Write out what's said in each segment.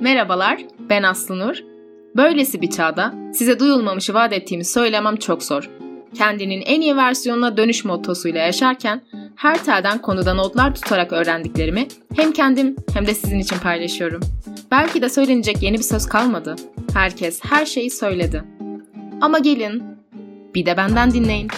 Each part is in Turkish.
Merhabalar, ben Aslı. Böylesi bir çağda size duyulmamışı vaat ettiğimi söylemem çok zor. Kendinin en iyi versiyonuna dönüş mottosuyla yaşarken her telden konuda notlar tutarak öğrendiklerimi hem kendim hem de sizin için paylaşıyorum. Belki de söylenecek yeni bir söz kalmadı. Herkes her şeyi söyledi. Ama gelin, bir de benden dinleyin.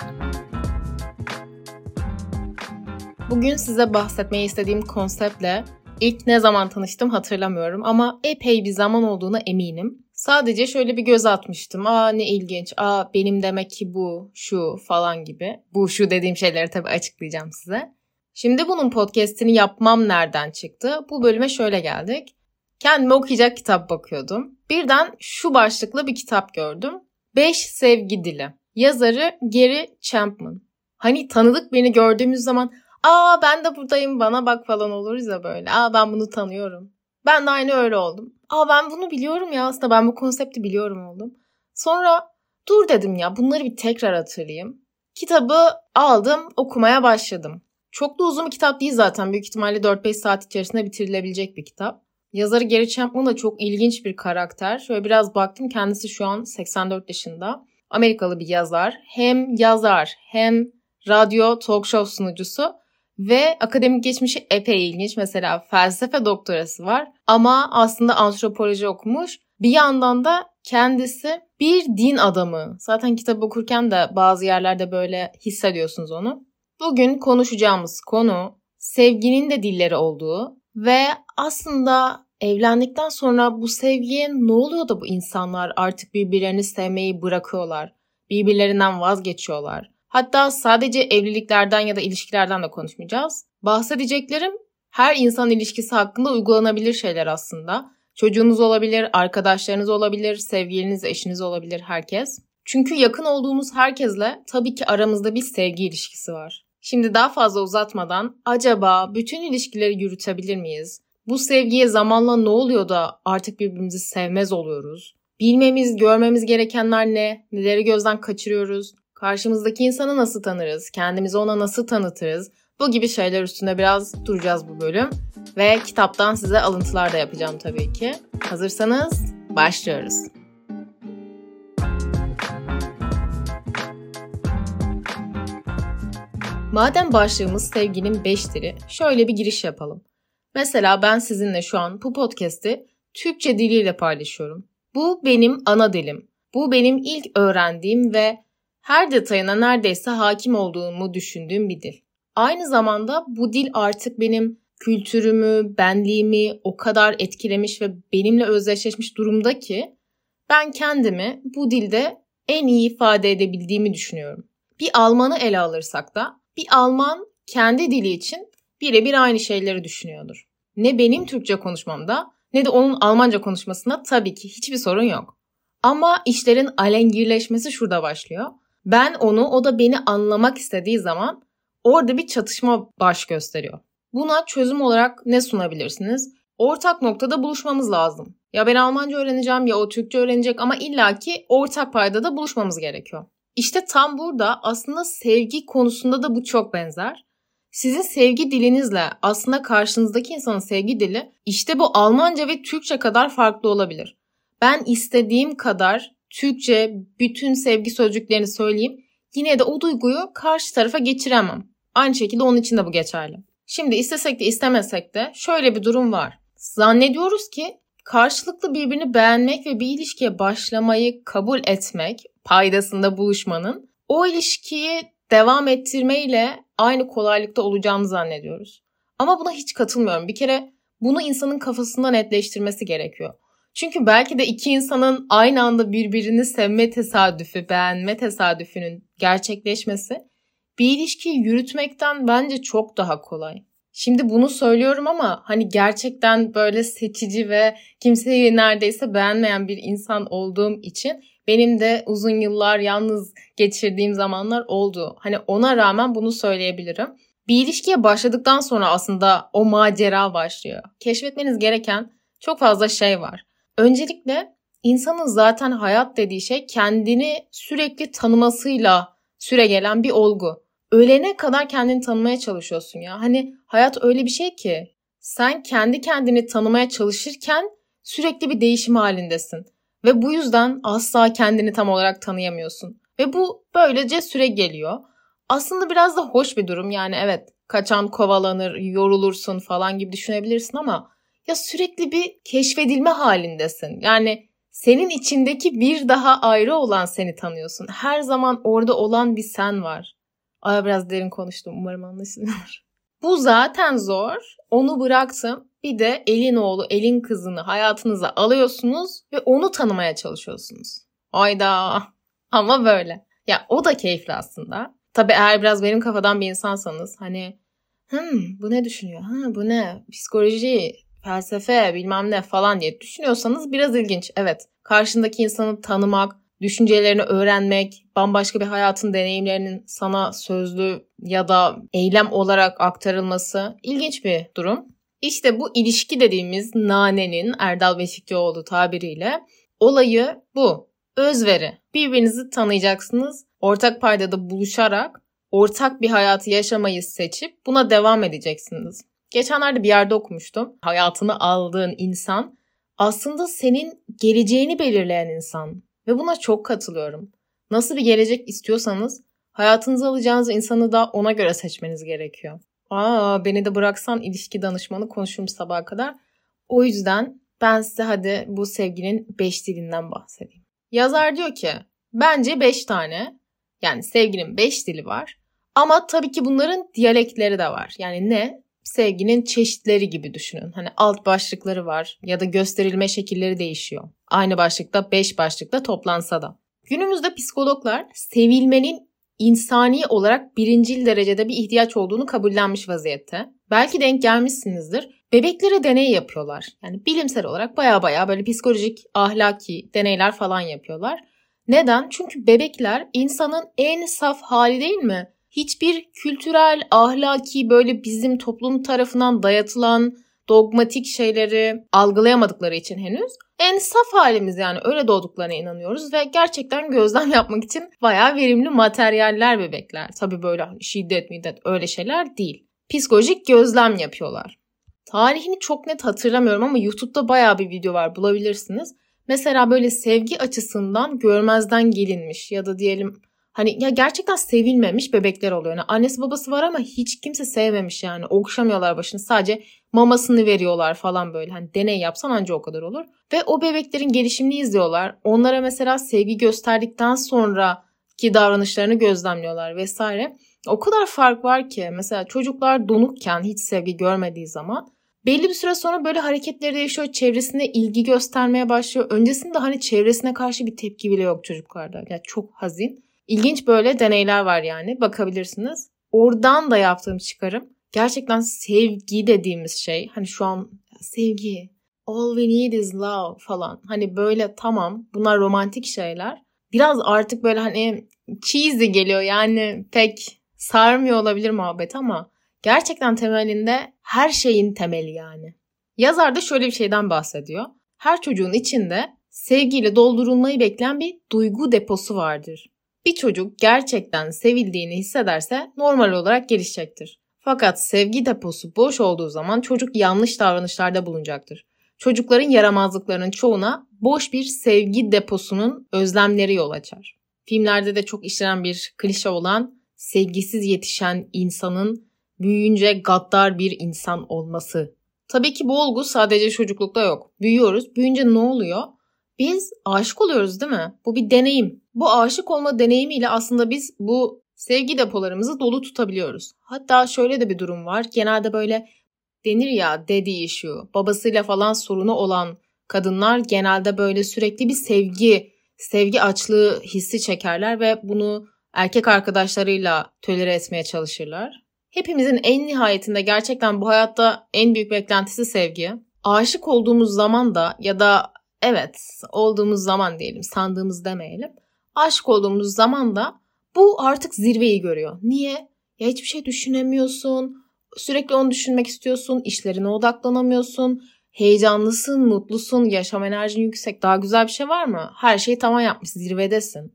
Bugün size bahsetmeyi istediğim konseptle ilk ne zaman tanıştım hatırlamıyorum ama epey bir zaman olduğuna eminim. Sadece şöyle bir göz atmıştım. Aa ne ilginç. Aa benim demek ki bu, şu falan gibi. Bu şu dediğim şeyleri tabii açıklayacağım size. Şimdi bunun podcast'ini yapmam nereden çıktı? Bu bölüme şöyle geldik. Kendime okuyacak kitap bakıyordum. Birden şu başlıklı bir kitap gördüm. 5 Sevgi Dili. Yazarı Gary Chapman. Hani tanıdık beni gördüğümüz zaman aa ben de buradayım bana bak falan oluruz ya böyle. Aa ben bunu tanıyorum. Ben de aynı öyle oldum. Aa ben bunu biliyorum ya aslında ben bu konsepti biliyorum oldum. Sonra dur dedim ya bunları bir tekrar hatırlayayım. Kitabı aldım okumaya başladım. Çok da uzun bir kitap değil zaten. Büyük ihtimalle 4-5 saat içerisinde bitirilebilecek bir kitap. Yazarı Gary Chapman da çok ilginç bir karakter. Şöyle biraz baktım kendisi şu an 84 yaşında. Amerikalı bir yazar. Hem yazar hem radyo talk show sunucusu ve akademik geçmişi epey ilginç. Mesela felsefe doktorası var ama aslında antropoloji okumuş. Bir yandan da kendisi bir din adamı. Zaten kitap okurken de bazı yerlerde böyle hissediyorsunuz onu. Bugün konuşacağımız konu sevginin de dilleri olduğu ve aslında evlendikten sonra bu sevgiye ne oluyor da bu insanlar artık birbirlerini sevmeyi bırakıyorlar. Birbirlerinden vazgeçiyorlar. Hatta sadece evliliklerden ya da ilişkilerden de konuşmayacağız. Bahsedeceklerim her insan ilişkisi hakkında uygulanabilir şeyler aslında. Çocuğunuz olabilir, arkadaşlarınız olabilir, sevgiliniz, eşiniz olabilir herkes. Çünkü yakın olduğumuz herkesle tabii ki aramızda bir sevgi ilişkisi var. Şimdi daha fazla uzatmadan acaba bütün ilişkileri yürütebilir miyiz? Bu sevgiye zamanla ne oluyor da artık birbirimizi sevmez oluyoruz? Bilmemiz, görmemiz gerekenler ne? Neleri gözden kaçırıyoruz? Karşımızdaki insanı nasıl tanırız? Kendimizi ona nasıl tanıtırız? Bu gibi şeyler üstünde biraz duracağız bu bölüm. Ve kitaptan size alıntılar da yapacağım tabii ki. Hazırsanız başlıyoruz. Madem başlığımız sevginin beşleri, şöyle bir giriş yapalım. Mesela ben sizinle şu an bu podcast'i Türkçe diliyle paylaşıyorum. Bu benim ana dilim. Bu benim ilk öğrendiğim ve her detayına neredeyse hakim olduğumu düşündüğüm bir dil. Aynı zamanda bu dil artık benim kültürümü, benliğimi o kadar etkilemiş ve benimle özdeşleşmiş durumda ki ben kendimi bu dilde en iyi ifade edebildiğimi düşünüyorum. Bir Alman'ı ele alırsak da bir Alman kendi dili için birebir aynı şeyleri düşünüyordur. Ne benim Türkçe konuşmamda ne de onun Almanca konuşmasında tabii ki hiçbir sorun yok. Ama işlerin alengirleşmesi şurada başlıyor. Ben onu, o da beni anlamak istediği zaman orada bir çatışma baş gösteriyor. Buna çözüm olarak ne sunabilirsiniz? Ortak noktada buluşmamız lazım. Ya ben Almanca öğreneceğim ya o Türkçe öğrenecek ama illaki ortak paydada buluşmamız gerekiyor. İşte tam burada aslında sevgi konusunda da bu çok benzer. Sizin sevgi dilinizle aslında karşınızdaki insanın sevgi dili işte bu Almanca ve Türkçe kadar farklı olabilir. Ben istediğim kadar Türkçe bütün sevgi sözcüklerini söyleyeyim. Yine de o duyguyu karşı tarafa geçiremem. Aynı şekilde onun için de bu geçerli. Şimdi istesek de istemesek de şöyle bir durum var. Zannediyoruz ki karşılıklı birbirini beğenmek ve bir ilişkiye başlamayı kabul etmek, paydasında buluşmanın o ilişkiyi devam ettirmeyle aynı kolaylıkta olacağını zannediyoruz. Ama buna hiç katılmıyorum. Bir kere bunu insanın kafasında netleştirmesi gerekiyor. Çünkü belki de iki insanın aynı anda birbirini sevme tesadüfü, beğenme tesadüfünün gerçekleşmesi bir ilişkiyi yürütmekten bence çok daha kolay. Şimdi bunu söylüyorum ama hani gerçekten böyle seçici ve kimseyi neredeyse beğenmeyen bir insan olduğum için benim de uzun yıllar yalnız geçirdiğim zamanlar oldu. Hani ona rağmen bunu söyleyebilirim. Bir ilişkiye başladıktan sonra aslında o macera başlıyor. Keşfetmeniz gereken çok fazla şey var. Öncelikle insanın zaten hayat dediği şey kendini sürekli tanımasıyla süre gelen bir olgu. Ölene kadar kendini tanımaya çalışıyorsun ya. Hani hayat öyle bir şey ki sen kendi kendini tanımaya çalışırken Sürekli bir değişim halindesin. Ve bu yüzden asla kendini tam olarak tanıyamıyorsun. Ve bu böylece süre geliyor. Aslında biraz da hoş bir durum. Yani evet kaçan kovalanır, yorulursun falan gibi düşünebilirsin ama ya sürekli bir keşfedilme halindesin. Yani senin içindeki bir daha ayrı olan seni tanıyorsun. Her zaman orada olan bir sen var. Ay biraz derin konuştum. Umarım anlaşılır. Bu zaten zor. Onu bıraktım. Bir de elin oğlu, elin kızını hayatınıza alıyorsunuz ve onu tanımaya çalışıyorsunuz. Ayda. Ama böyle. Ya o da keyifli aslında. Tabii eğer biraz benim kafadan bir insansanız hani hmm, bu ne düşünüyor? Ha, bu ne? Psikoloji, felsefe bilmem ne falan diye düşünüyorsanız biraz ilginç. Evet karşındaki insanı tanımak, düşüncelerini öğrenmek, bambaşka bir hayatın deneyimlerinin sana sözlü ya da eylem olarak aktarılması ilginç bir durum. İşte bu ilişki dediğimiz nanenin Erdal Beşikçioğlu tabiriyle olayı bu. Özveri. Birbirinizi tanıyacaksınız. Ortak paydada buluşarak ortak bir hayatı yaşamayı seçip buna devam edeceksiniz. Geçenlerde bir yerde okumuştum. Hayatını aldığın insan aslında senin geleceğini belirleyen insan. Ve buna çok katılıyorum. Nasıl bir gelecek istiyorsanız hayatınıza alacağınız insanı da ona göre seçmeniz gerekiyor. Aa beni de bıraksan ilişki danışmanı konuşurum sabaha kadar. O yüzden ben size hadi bu sevginin 5 dilinden bahsedeyim. Yazar diyor ki bence 5 tane yani sevginin 5 dili var. Ama tabii ki bunların diyalektleri de var. Yani ne? Sevginin çeşitleri gibi düşünün. Hani alt başlıkları var ya da gösterilme şekilleri değişiyor. Aynı başlıkta 5 başlıkta toplansa da. Günümüzde psikologlar sevilmenin insani olarak birincil derecede bir ihtiyaç olduğunu kabullenmiş vaziyette. Belki denk gelmişsinizdir. Bebeklere deney yapıyorlar. Yani bilimsel olarak baya baya böyle psikolojik, ahlaki deneyler falan yapıyorlar. Neden? Çünkü bebekler insanın en saf hali değil mi? Hiçbir kültürel, ahlaki böyle bizim toplum tarafından dayatılan dogmatik şeyleri algılayamadıkları için henüz en saf halimiz yani öyle doğduklarına inanıyoruz ve gerçekten gözlem yapmak için bayağı verimli materyaller bebekler. Tabii böyle hani şiddet, middet öyle şeyler değil. Psikolojik gözlem yapıyorlar. Tarihini çok net hatırlamıyorum ama YouTube'da bayağı bir video var bulabilirsiniz. Mesela böyle sevgi açısından görmezden gelinmiş ya da diyelim Hani ya gerçekten sevilmemiş bebekler oluyor. Yani annesi babası var ama hiç kimse sevmemiş yani. Okşamıyorlar başını. Sadece mamasını veriyorlar falan böyle. Hani deney yapsan anca o kadar olur. Ve o bebeklerin gelişimini izliyorlar. Onlara mesela sevgi gösterdikten sonra ki davranışlarını gözlemliyorlar vesaire. O kadar fark var ki mesela çocuklar donukken hiç sevgi görmediği zaman belli bir süre sonra böyle hareketleri değişiyor. Çevresine ilgi göstermeye başlıyor. Öncesinde hani çevresine karşı bir tepki bile yok çocuklarda. Yani çok hazin. İlginç böyle deneyler var yani bakabilirsiniz. Oradan da yaptığım çıkarım gerçekten sevgi dediğimiz şey hani şu an sevgi all we need is love falan hani böyle tamam bunlar romantik şeyler. Biraz artık böyle hani cheesy geliyor yani pek sarmıyor olabilir muhabbet ama gerçekten temelinde her şeyin temeli yani. Yazar da şöyle bir şeyden bahsediyor. Her çocuğun içinde sevgiyle doldurulmayı bekleyen bir duygu deposu vardır. Bir çocuk gerçekten sevildiğini hissederse normal olarak gelişecektir. Fakat sevgi deposu boş olduğu zaman çocuk yanlış davranışlarda bulunacaktır. Çocukların yaramazlıklarının çoğuna boş bir sevgi deposunun özlemleri yol açar. Filmlerde de çok işlenen bir klişe olan sevgisiz yetişen insanın büyüyünce gaddar bir insan olması. Tabii ki bu olgu sadece çocuklukta yok. Büyüyoruz. Büyüyünce ne oluyor? Biz aşık oluyoruz değil mi? Bu bir deneyim. Bu aşık olma deneyimiyle aslında biz bu sevgi depolarımızı dolu tutabiliyoruz. Hatta şöyle de bir durum var. Genelde böyle denir ya daddy issue, babasıyla falan sorunu olan kadınlar genelde böyle sürekli bir sevgi, sevgi açlığı hissi çekerler ve bunu erkek arkadaşlarıyla tölere etmeye çalışırlar. Hepimizin en nihayetinde gerçekten bu hayatta en büyük beklentisi sevgi. Aşık olduğumuz zaman da ya da evet olduğumuz zaman diyelim sandığımız demeyelim aşık olduğumuz zaman da bu artık zirveyi görüyor. Niye? Ya hiçbir şey düşünemiyorsun. Sürekli onu düşünmek istiyorsun. işlerine odaklanamıyorsun. Heyecanlısın, mutlusun, yaşam enerjin yüksek. Daha güzel bir şey var mı? Her şeyi tamam yapmış, zirvedesin.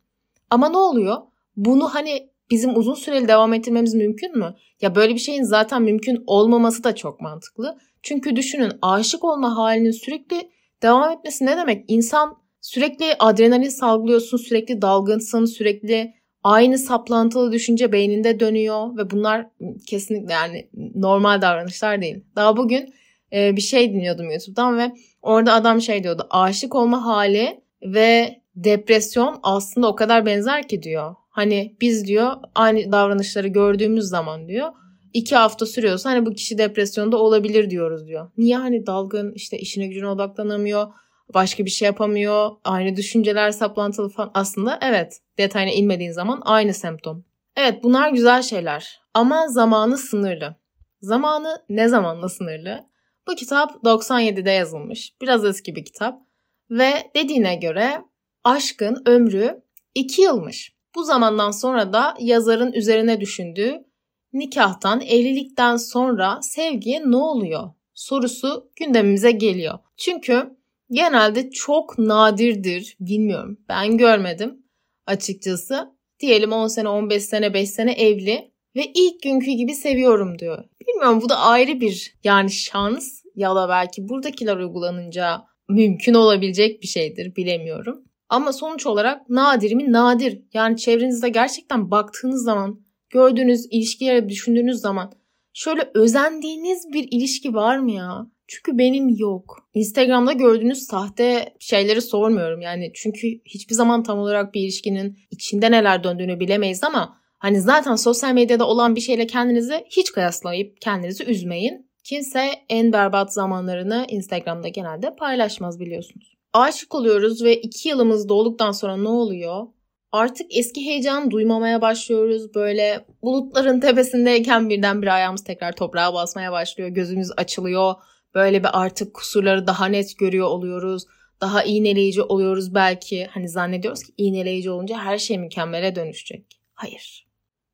Ama ne oluyor? Bunu hani bizim uzun süreli devam ettirmemiz mümkün mü? Ya böyle bir şeyin zaten mümkün olmaması da çok mantıklı. Çünkü düşünün aşık olma halinin sürekli devam etmesi ne demek? İnsan sürekli adrenalin salgılıyorsun, sürekli dalgınsın, sürekli aynı saplantılı düşünce beyninde dönüyor ve bunlar kesinlikle yani normal davranışlar değil. Daha bugün e, bir şey dinliyordum YouTube'dan ve orada adam şey diyordu. Aşık olma hali ve depresyon aslında o kadar benzer ki diyor. Hani biz diyor aynı davranışları gördüğümüz zaman diyor iki hafta sürüyorsa hani bu kişi depresyonda olabilir diyoruz diyor. Niye hani dalgın işte işine gücüne odaklanamıyor başka bir şey yapamıyor aynı düşünceler saplantılı falan aslında evet detayına inmediğin zaman aynı semptom. Evet bunlar güzel şeyler ama zamanı sınırlı. Zamanı ne zamanla sınırlı? Bu kitap 97'de yazılmış. Biraz eski bir kitap. Ve dediğine göre aşkın ömrü 2 yılmış. Bu zamandan sonra da yazarın üzerine düşündüğü nikahtan, evlilikten sonra sevgiye ne oluyor sorusu gündemimize geliyor. Çünkü genelde çok nadirdir, bilmiyorum. Ben görmedim açıkçası. Diyelim 10 sene, 15 sene, 5 sene evli ve ilk günkü gibi seviyorum diyor. Bilmiyorum bu da ayrı bir yani şans ya da belki buradakiler uygulanınca mümkün olabilecek bir şeydir bilemiyorum. Ama sonuç olarak nadir mi? Nadir. Yani çevrenizde gerçekten baktığınız zaman, gördüğünüz ilişkileri düşündüğünüz zaman şöyle özendiğiniz bir ilişki var mı ya? Çünkü benim yok. Instagram'da gördüğünüz sahte şeyleri sormuyorum yani. Çünkü hiçbir zaman tam olarak bir ilişkinin içinde neler döndüğünü bilemeyiz ama hani zaten sosyal medyada olan bir şeyle kendinizi hiç kıyaslayıp kendinizi üzmeyin. Kimse en berbat zamanlarını Instagram'da genelde paylaşmaz biliyorsunuz. Aşık oluyoruz ve iki yılımız dolduktan sonra ne oluyor? Artık eski heyecan duymamaya başlıyoruz. Böyle bulutların tepesindeyken birden bir ayağımız tekrar toprağa basmaya başlıyor. Gözümüz açılıyor. Böyle bir artık kusurları daha net görüyor oluyoruz. Daha iğneleyici oluyoruz belki. Hani zannediyoruz ki iğneleyici olunca her şey mükemmele dönüşecek. Hayır.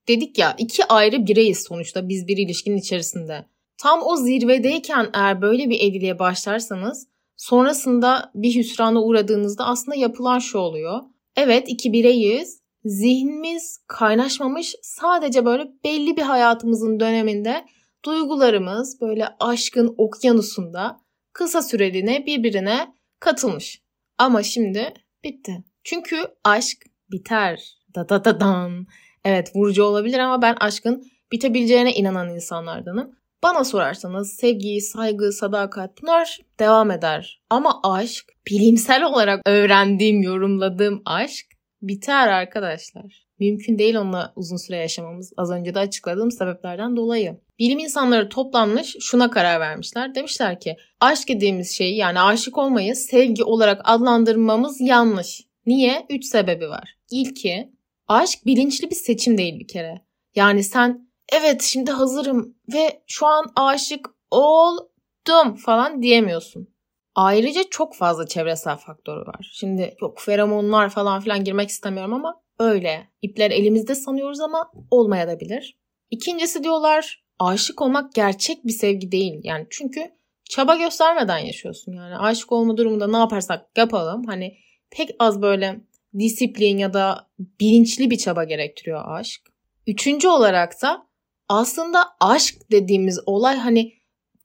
Dedik ya iki ayrı bireyiz sonuçta biz bir ilişkinin içerisinde. Tam o zirvedeyken eğer böyle bir evliliğe başlarsanız sonrasında bir hüsrana uğradığınızda aslında yapılan şu oluyor. Evet iki bireyiz. Zihnimiz kaynaşmamış sadece böyle belli bir hayatımızın döneminde duygularımız böyle aşkın okyanusunda kısa süreliğine birbirine katılmış. Ama şimdi bitti. Çünkü aşk biter. Da da da dan. Evet vurucu olabilir ama ben aşkın bitebileceğine inanan insanlardanım. Bana sorarsanız sevgi, saygı, sadakat bunlar devam eder. Ama aşk, bilimsel olarak öğrendiğim, yorumladığım aşk biter arkadaşlar. Mümkün değil onunla uzun süre yaşamamız. Az önce de açıkladığım sebeplerden dolayı. Bilim insanları toplanmış şuna karar vermişler. Demişler ki aşk dediğimiz şeyi yani aşık olmayı sevgi olarak adlandırmamız yanlış. Niye? Üç sebebi var. İlki aşk bilinçli bir seçim değil bir kere. Yani sen evet şimdi hazırım ve şu an aşık oldum falan diyemiyorsun. Ayrıca çok fazla çevresel faktörü var. Şimdi yok feromonlar falan filan girmek istemiyorum ama öyle. İpler elimizde sanıyoruz ama olmayabilir. İkincisi diyorlar aşık olmak gerçek bir sevgi değil. Yani çünkü çaba göstermeden yaşıyorsun yani. Aşık olma durumunda ne yaparsak yapalım. Hani pek az böyle disiplin ya da bilinçli bir çaba gerektiriyor aşk. Üçüncü olarak da aslında aşk dediğimiz olay hani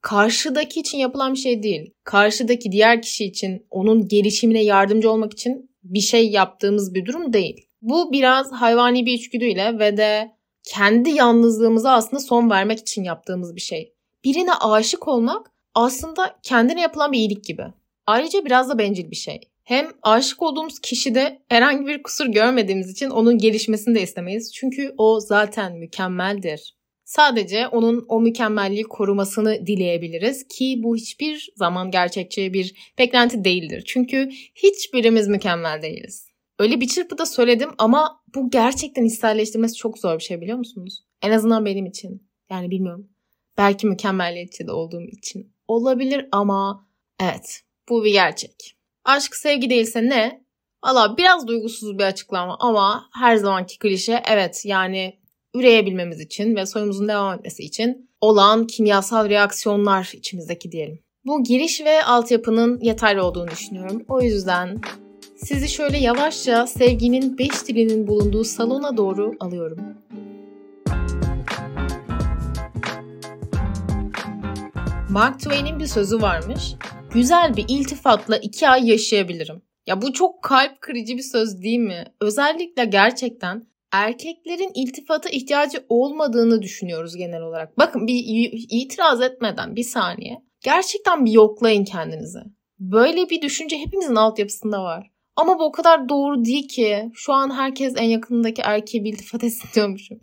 karşıdaki için yapılan bir şey değil. Karşıdaki diğer kişi için onun gelişimine yardımcı olmak için bir şey yaptığımız bir durum değil. Bu biraz hayvani bir içgüdüyle ve de kendi yalnızlığımıza aslında son vermek için yaptığımız bir şey. Birine aşık olmak aslında kendine yapılan bir iyilik gibi. Ayrıca biraz da bencil bir şey. Hem aşık olduğumuz kişide herhangi bir kusur görmediğimiz için onun gelişmesini de istemeyiz. Çünkü o zaten mükemmeldir. Sadece onun o mükemmelliği korumasını dileyebiliriz ki bu hiçbir zaman gerçekçi bir beklenti değildir. Çünkü hiçbirimiz mükemmel değiliz. Öyle bir çırpıda söyledim ama bu gerçekten içselleştirmesi çok zor bir şey biliyor musunuz? En azından benim için. Yani bilmiyorum. Belki mükemmelliyetçi de olduğum için olabilir ama evet bu bir gerçek. Aşk sevgi değilse ne? Valla biraz duygusuz bir açıklama ama her zamanki klişe evet yani üreyebilmemiz için ve soyumuzun devam etmesi için olan kimyasal reaksiyonlar içimizdeki diyelim. Bu giriş ve altyapının yeterli olduğunu düşünüyorum. O yüzden sizi şöyle yavaşça sevginin beş dilinin bulunduğu salona doğru alıyorum. Mark Twain'in bir sözü varmış. güzel bir iltifatla iki ay yaşayabilirim. Ya bu çok kalp kırıcı bir söz değil mi? Özellikle gerçekten erkeklerin iltifata ihtiyacı olmadığını düşünüyoruz genel olarak. Bakın bir itiraz etmeden bir saniye. Gerçekten bir yoklayın kendinizi. Böyle bir düşünce hepimizin altyapısında var. Ama bu o kadar doğru değil ki. Şu an herkes en yakınındaki erkeğe bir iltifat etsin.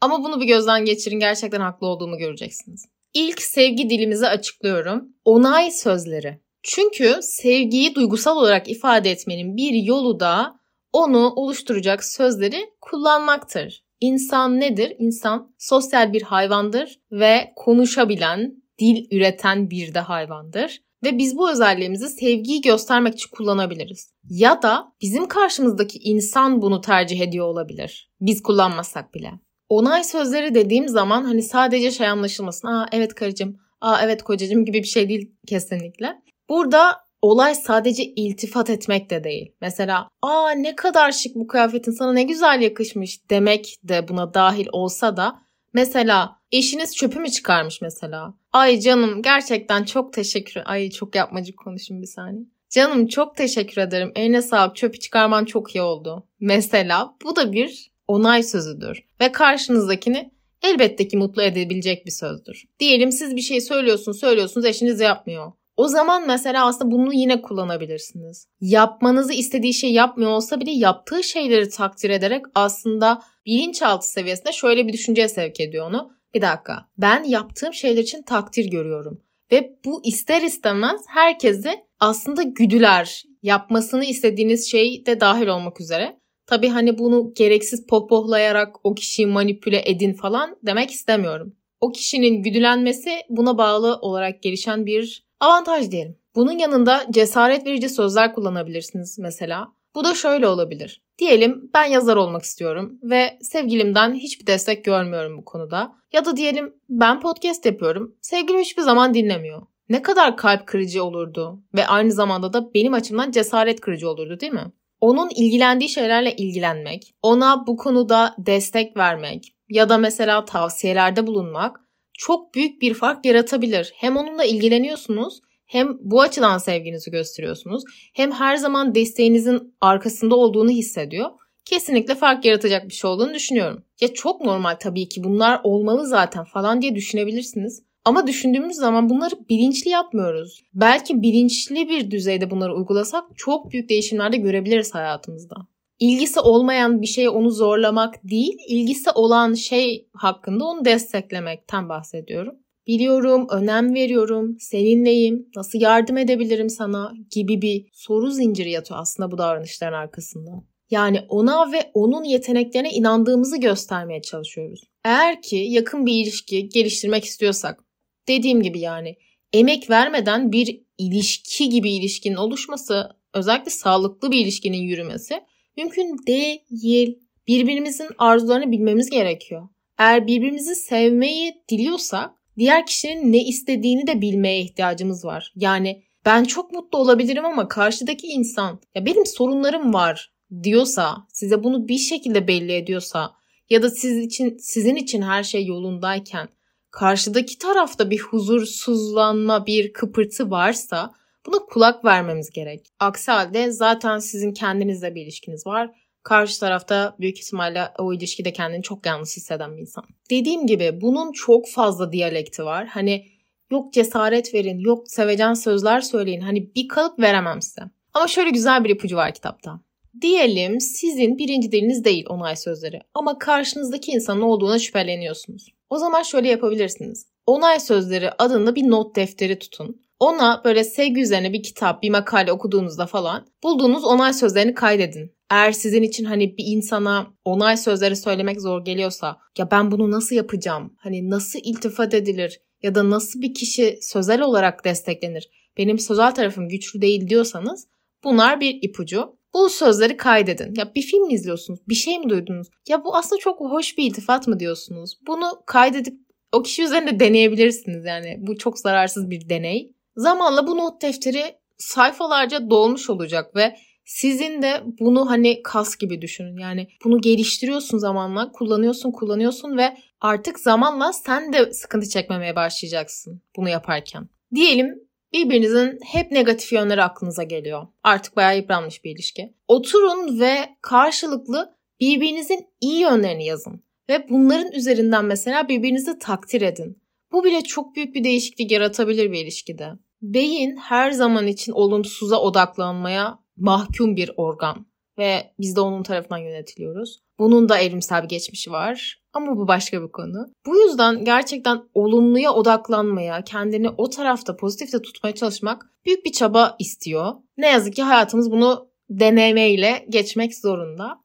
Ama bunu bir gözden geçirin. Gerçekten haklı olduğumu göreceksiniz. İlk sevgi dilimizi açıklıyorum. Onay sözleri. Çünkü sevgiyi duygusal olarak ifade etmenin bir yolu da onu oluşturacak sözleri kullanmaktır. İnsan nedir? İnsan sosyal bir hayvandır ve konuşabilen, dil üreten bir de hayvandır. Ve biz bu özelliğimizi sevgiyi göstermek için kullanabiliriz. Ya da bizim karşımızdaki insan bunu tercih ediyor olabilir. Biz kullanmasak bile. Onay sözleri dediğim zaman hani sadece şey anlaşılmasın. Aa evet karıcığım, aa evet kocacığım gibi bir şey değil kesinlikle. Burada olay sadece iltifat etmek de değil. Mesela aa ne kadar şık bu kıyafetin sana ne güzel yakışmış demek de buna dahil olsa da mesela eşiniz çöpü mü çıkarmış mesela? Ay canım gerçekten çok teşekkür Ay çok yapmacık konuşayım bir saniye. Canım çok teşekkür ederim. Eline sağlık. Çöpü çıkarman çok iyi oldu. Mesela bu da bir onay sözüdür. Ve karşınızdakini elbette ki mutlu edebilecek bir sözdür. Diyelim siz bir şey söylüyorsunuz, söylüyorsunuz, eşiniz yapmıyor. O zaman mesela aslında bunu yine kullanabilirsiniz. Yapmanızı istediği şey yapmıyor olsa bile yaptığı şeyleri takdir ederek aslında bilinçaltı seviyesinde şöyle bir düşünceye sevk ediyor onu. Bir dakika ben yaptığım şeyler için takdir görüyorum. Ve bu ister istemez herkesi aslında güdüler. Yapmasını istediğiniz şey de dahil olmak üzere. Tabii hani bunu gereksiz pohpohlayarak o kişiyi manipüle edin falan demek istemiyorum. O kişinin güdülenmesi buna bağlı olarak gelişen bir Avantaj diyelim. Bunun yanında cesaret verici sözler kullanabilirsiniz mesela. Bu da şöyle olabilir. Diyelim ben yazar olmak istiyorum ve sevgilimden hiçbir destek görmüyorum bu konuda. Ya da diyelim ben podcast yapıyorum. Sevgilim hiçbir zaman dinlemiyor. Ne kadar kalp kırıcı olurdu ve aynı zamanda da benim açımdan cesaret kırıcı olurdu değil mi? Onun ilgilendiği şeylerle ilgilenmek, ona bu konuda destek vermek ya da mesela tavsiyelerde bulunmak çok büyük bir fark yaratabilir. Hem onunla ilgileniyorsunuz hem bu açıdan sevginizi gösteriyorsunuz. Hem her zaman desteğinizin arkasında olduğunu hissediyor. Kesinlikle fark yaratacak bir şey olduğunu düşünüyorum. Ya çok normal tabii ki bunlar olmalı zaten falan diye düşünebilirsiniz. Ama düşündüğümüz zaman bunları bilinçli yapmıyoruz. Belki bilinçli bir düzeyde bunları uygulasak çok büyük değişimler de görebiliriz hayatımızda ilgisi olmayan bir şeye onu zorlamak değil, ilgisi olan şey hakkında onu desteklemekten bahsediyorum. Biliyorum, önem veriyorum, seninleyim, nasıl yardım edebilirim sana gibi bir soru zinciri yatıyor aslında bu davranışların arkasında. Yani ona ve onun yeteneklerine inandığımızı göstermeye çalışıyoruz. Eğer ki yakın bir ilişki geliştirmek istiyorsak, dediğim gibi yani emek vermeden bir ilişki gibi ilişkinin oluşması, özellikle sağlıklı bir ilişkinin yürümesi Mümkün değil. Birbirimizin arzularını bilmemiz gerekiyor. Eğer birbirimizi sevmeyi diliyorsak diğer kişinin ne istediğini de bilmeye ihtiyacımız var. Yani ben çok mutlu olabilirim ama karşıdaki insan ya benim sorunlarım var diyorsa, size bunu bir şekilde belli ediyorsa ya da siz için sizin için her şey yolundayken karşıdaki tarafta bir huzursuzlanma, bir kıpırtı varsa Buna kulak vermemiz gerek. Aksi halde zaten sizin kendinizle bir ilişkiniz var. Karşı tarafta büyük ihtimalle o ilişkide kendini çok yalnız hisseden bir insan. Dediğim gibi bunun çok fazla diyalekti var. Hani yok cesaret verin, yok sevecen sözler söyleyin. Hani bir kalıp veremem size. Ama şöyle güzel bir ipucu var kitapta. Diyelim sizin birinci diliniz değil onay sözleri ama karşınızdaki insanın olduğuna şüpheleniyorsunuz. O zaman şöyle yapabilirsiniz. Onay sözleri adında bir not defteri tutun ona böyle sevgi üzerine bir kitap, bir makale okuduğunuzda falan bulduğunuz onay sözlerini kaydedin. Eğer sizin için hani bir insana onay sözleri söylemek zor geliyorsa ya ben bunu nasıl yapacağım? Hani nasıl iltifat edilir? Ya da nasıl bir kişi sözel olarak desteklenir? Benim sözel tarafım güçlü değil diyorsanız bunlar bir ipucu. Bu sözleri kaydedin. Ya bir film mi izliyorsunuz? Bir şey mi duydunuz? Ya bu aslında çok hoş bir iltifat mı diyorsunuz? Bunu kaydedip o kişi üzerinde deneyebilirsiniz yani. Bu çok zararsız bir deney. Zamanla bu not defteri sayfalarca dolmuş olacak ve sizin de bunu hani kas gibi düşünün. Yani bunu geliştiriyorsun zamanla, kullanıyorsun, kullanıyorsun ve artık zamanla sen de sıkıntı çekmemeye başlayacaksın bunu yaparken. Diyelim Birbirinizin hep negatif yönleri aklınıza geliyor. Artık bayağı yıpranmış bir ilişki. Oturun ve karşılıklı birbirinizin iyi yönlerini yazın. Ve bunların üzerinden mesela birbirinizi takdir edin. Bu bile çok büyük bir değişiklik yaratabilir bir ilişkide. Beyin her zaman için olumsuza odaklanmaya mahkum bir organ ve biz de onun tarafından yönetiliyoruz. Bunun da evrimsel bir geçmişi var ama bu başka bir konu. Bu yüzden gerçekten olumluya odaklanmaya, kendini o tarafta pozitifte tutmaya çalışmak büyük bir çaba istiyor. Ne yazık ki hayatımız bunu denemeyle geçmek zorunda.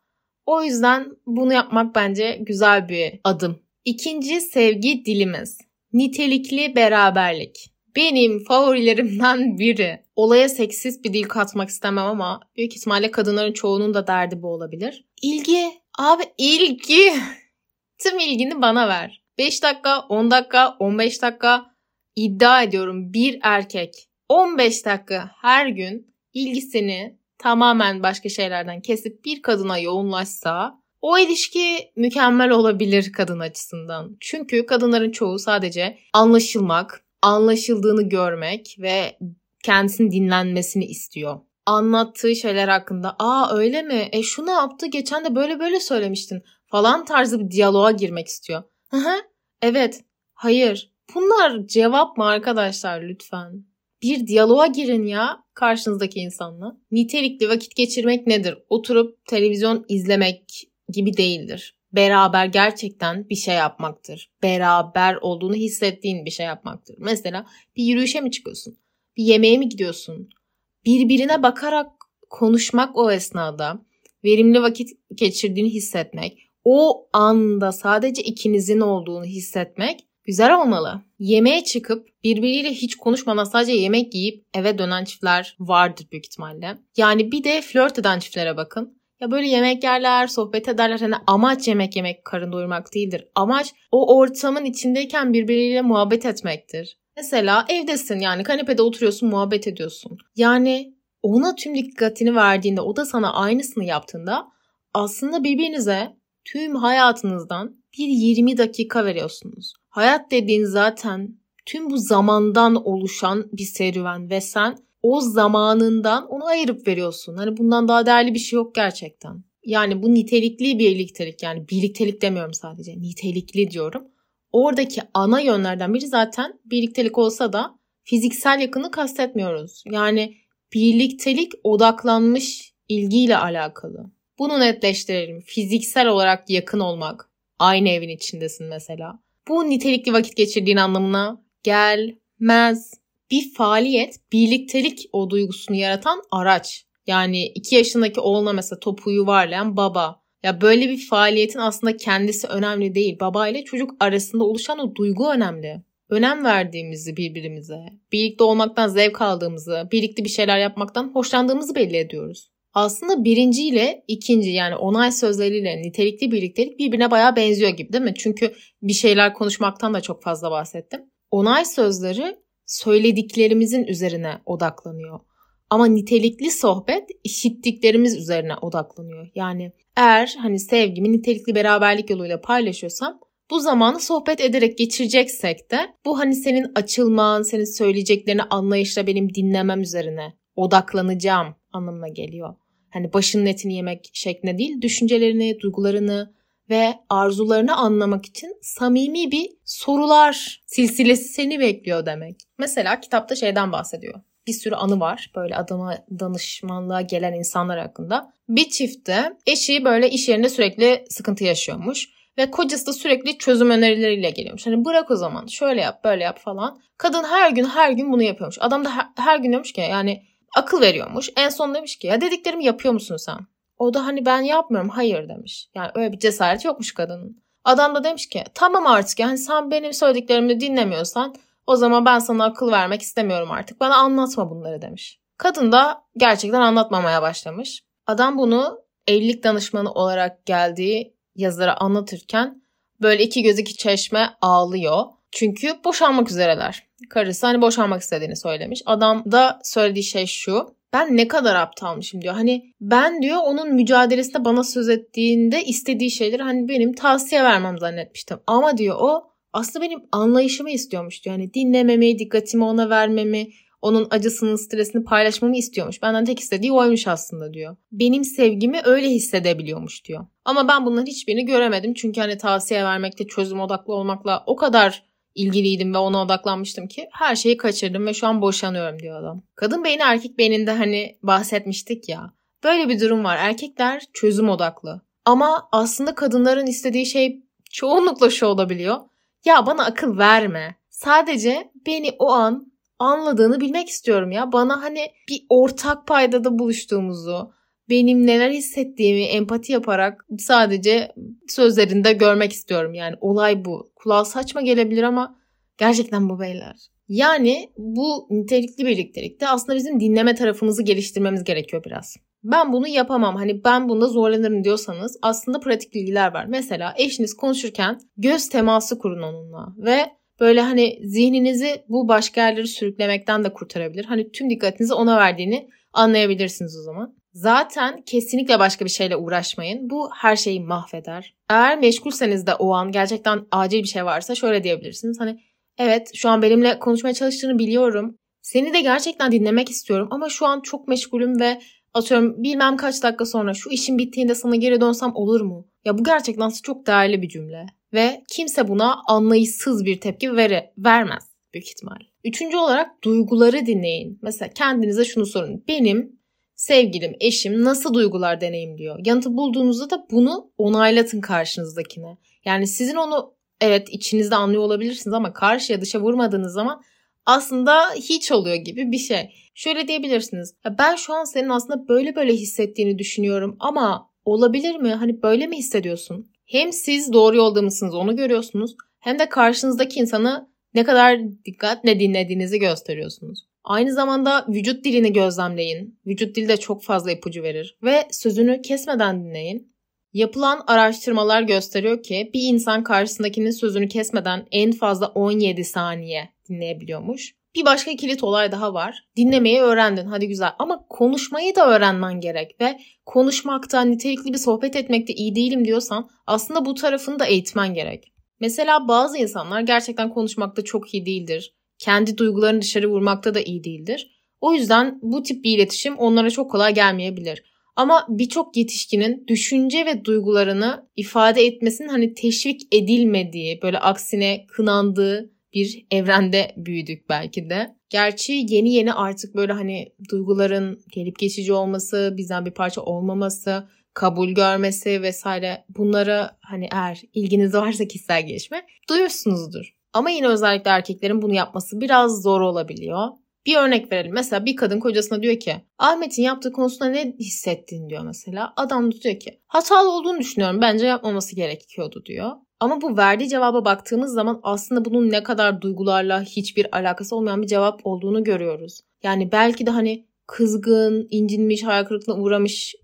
O yüzden bunu yapmak bence güzel bir adım. İkinci sevgi dilimiz. Nitelikli beraberlik. Benim favorilerimden biri. Olaya seksist bir dil katmak istemem ama büyük ihtimalle kadınların çoğunun da derdi bu olabilir. İlgi. Abi ilgi. Tüm ilgini bana ver. 5 dakika, 10 dakika, 15 dakika iddia ediyorum bir erkek 15 dakika her gün ilgisini tamamen başka şeylerden kesip bir kadına yoğunlaşsa o ilişki mükemmel olabilir kadın açısından. Çünkü kadınların çoğu sadece anlaşılmak, anlaşıldığını görmek ve kendisinin dinlenmesini istiyor. Anlattığı şeyler hakkında aa öyle mi? E şu ne yaptı? Geçen de böyle böyle söylemiştin falan tarzı bir diyaloğa girmek istiyor. Hı hı. Evet. Hayır. Bunlar cevap mı arkadaşlar lütfen? Bir diyaloğa girin ya karşınızdaki insanla. Nitelikli vakit geçirmek nedir? Oturup televizyon izlemek gibi değildir beraber gerçekten bir şey yapmaktır. Beraber olduğunu hissettiğin bir şey yapmaktır. Mesela bir yürüyüşe mi çıkıyorsun? Bir yemeğe mi gidiyorsun? Birbirine bakarak konuşmak o esnada, verimli vakit geçirdiğini hissetmek, o anda sadece ikinizin olduğunu hissetmek güzel olmalı. Yemeğe çıkıp birbiriyle hiç konuşmadan sadece yemek yiyip eve dönen çiftler vardır büyük ihtimalle. Yani bir de flört eden çiftlere bakın. Ya böyle yemek yerler, sohbet ederler. Hani amaç yemek yemek, karın doyurmak değildir. Amaç o ortamın içindeyken birbiriyle muhabbet etmektir. Mesela evdesin yani kanepede oturuyorsun, muhabbet ediyorsun. Yani ona tüm dikkatini verdiğinde, o da sana aynısını yaptığında aslında birbirinize tüm hayatınızdan bir 20 dakika veriyorsunuz. Hayat dediğin zaten tüm bu zamandan oluşan bir serüven ve sen o zamanından onu ayırıp veriyorsun. Hani bundan daha değerli bir şey yok gerçekten. Yani bu nitelikli bir birliktelik yani birliktelik demiyorum sadece nitelikli diyorum. Oradaki ana yönlerden biri zaten birliktelik olsa da fiziksel yakını kastetmiyoruz. Yani birliktelik odaklanmış ilgiyle alakalı. Bunu netleştirelim. Fiziksel olarak yakın olmak. Aynı evin içindesin mesela. Bu nitelikli vakit geçirdiğin anlamına gelmez bir faaliyet birliktelik o duygusunu yaratan araç. Yani iki yaşındaki oğluna mesela topu yuvarlayan baba. Ya böyle bir faaliyetin aslında kendisi önemli değil. Baba ile çocuk arasında oluşan o duygu önemli. Önem verdiğimizi birbirimize, birlikte olmaktan zevk aldığımızı, birlikte bir şeyler yapmaktan hoşlandığımızı belli ediyoruz. Aslında birinci ile ikinci yani onay sözleriyle nitelikli birliktelik birbirine bayağı benziyor gibi değil mi? Çünkü bir şeyler konuşmaktan da çok fazla bahsettim. Onay sözleri söylediklerimizin üzerine odaklanıyor. Ama nitelikli sohbet işittiklerimiz üzerine odaklanıyor. Yani eğer hani sevgimi nitelikli beraberlik yoluyla paylaşıyorsam bu zamanı sohbet ederek geçireceksek de bu hani senin açılman, senin söyleyeceklerini anlayışla benim dinlemem üzerine odaklanacağım anlamına geliyor. Hani başının etini yemek şeklinde değil, düşüncelerini, duygularını, ve arzularını anlamak için samimi bir sorular silsilesi seni bekliyor demek. Mesela kitapta şeyden bahsediyor. Bir sürü anı var böyle adama danışmanlığa gelen insanlar hakkında. Bir çiftte eşi böyle iş yerinde sürekli sıkıntı yaşıyormuş. Ve kocası da sürekli çözüm önerileriyle geliyormuş. Hani bırak o zaman şöyle yap böyle yap falan. Kadın her gün her gün bunu yapıyormuş. Adam da her, her gün diyormuş ki yani akıl veriyormuş. En son demiş ki ya dediklerimi yapıyor musun sen? O da hani ben yapmıyorum hayır demiş. Yani öyle bir cesaret yokmuş kadının. Adam da demiş ki tamam artık yani sen benim söylediklerimi dinlemiyorsan o zaman ben sana akıl vermek istemiyorum artık. Bana anlatma bunları demiş. Kadın da gerçekten anlatmamaya başlamış. Adam bunu evlilik danışmanı olarak geldiği yazara anlatırken böyle iki göz iki çeşme ağlıyor. Çünkü boşanmak üzereler. Karısı hani boşanmak istediğini söylemiş. Adam da söylediği şey şu ben ne kadar aptalmışım diyor. Hani ben diyor onun mücadelesinde bana söz ettiğinde istediği şeyleri hani benim tavsiye vermem zannetmiştim. Ama diyor o aslında benim anlayışımı istiyormuş. Yani dinlememi, dikkatimi ona vermemi, Onun acısını, stresini paylaşmamı istiyormuş. Benden tek istediği oymuş aslında diyor. Benim sevgimi öyle hissedebiliyormuş diyor. Ama ben bunların hiçbirini göremedim. Çünkü hani tavsiye vermekte, çözüm odaklı olmakla o kadar ilgiliydim ve ona odaklanmıştım ki her şeyi kaçırdım ve şu an boşanıyorum diyor adam. Kadın beyni erkek beyninde hani bahsetmiştik ya. Böyle bir durum var. Erkekler çözüm odaklı. Ama aslında kadınların istediği şey çoğunlukla şu olabiliyor. Ya bana akıl verme. Sadece beni o an anladığını bilmek istiyorum ya. Bana hani bir ortak paydada buluştuğumuzu, benim neler hissettiğimi empati yaparak sadece sözlerinde görmek istiyorum. Yani olay bu. Kulağa saçma gelebilir ama gerçekten bu beyler. Yani bu nitelikli birliktelikte aslında bizim dinleme tarafımızı geliştirmemiz gerekiyor biraz. Ben bunu yapamam hani ben bunda zorlanırım diyorsanız aslında pratik bilgiler var. Mesela eşiniz konuşurken göz teması kurun onunla ve böyle hani zihninizi bu başka yerleri sürüklemekten de kurtarabilir. Hani tüm dikkatinizi ona verdiğini anlayabilirsiniz o zaman. Zaten kesinlikle başka bir şeyle uğraşmayın. Bu her şeyi mahveder. Eğer meşgulseniz de o an gerçekten acil bir şey varsa şöyle diyebilirsiniz. Hani evet şu an benimle konuşmaya çalıştığını biliyorum. Seni de gerçekten dinlemek istiyorum ama şu an çok meşgulüm ve atıyorum bilmem kaç dakika sonra şu işin bittiğinde sana geri dönsem olur mu? Ya bu gerçekten çok değerli bir cümle. Ve kimse buna anlayışsız bir tepki vere, vermez büyük ihtimal. Üçüncü olarak duyguları dinleyin. Mesela kendinize şunu sorun. Benim sevgilim, eşim nasıl duygular deneyimliyor? Yanıtı bulduğunuzda da bunu onaylatın karşınızdakine. Yani sizin onu evet içinizde anlıyor olabilirsiniz ama karşıya dışa vurmadığınız zaman aslında hiç oluyor gibi bir şey. Şöyle diyebilirsiniz. ben şu an senin aslında böyle böyle hissettiğini düşünüyorum ama olabilir mi? Hani böyle mi hissediyorsun? Hem siz doğru yolda mısınız onu görüyorsunuz hem de karşınızdaki insanı ne kadar dikkatle dinlediğinizi gösteriyorsunuz. Aynı zamanda vücut dilini gözlemleyin. Vücut dili de çok fazla ipucu verir. Ve sözünü kesmeden dinleyin. Yapılan araştırmalar gösteriyor ki bir insan karşısındakinin sözünü kesmeden en fazla 17 saniye dinleyebiliyormuş. Bir başka kilit olay daha var. Dinlemeyi öğrendin hadi güzel ama konuşmayı da öğrenmen gerek ve konuşmakta, nitelikli bir sohbet etmekte iyi değilim diyorsan aslında bu tarafını da eğitmen gerek. Mesela bazı insanlar gerçekten konuşmakta çok iyi değildir kendi duygularını dışarı vurmakta da iyi değildir. O yüzden bu tip bir iletişim onlara çok kolay gelmeyebilir. Ama birçok yetişkinin düşünce ve duygularını ifade etmesinin hani teşvik edilmediği, böyle aksine kınandığı bir evrende büyüdük belki de. Gerçi yeni yeni artık böyle hani duyguların gelip geçici olması, bizden bir parça olmaması, kabul görmesi vesaire bunlara hani eğer ilginiz varsa kişisel gelişme duyuyorsunuzdur. Ama yine özellikle erkeklerin bunu yapması biraz zor olabiliyor. Bir örnek verelim. Mesela bir kadın kocasına diyor ki Ahmet'in yaptığı konusunda ne hissettin diyor mesela. Adam da diyor ki hatalı olduğunu düşünüyorum. Bence yapmaması gerekiyordu diyor. Ama bu verdiği cevaba baktığımız zaman aslında bunun ne kadar duygularla hiçbir alakası olmayan bir cevap olduğunu görüyoruz. Yani belki de hani kızgın, incinmiş, hayal kırıklığına uğramış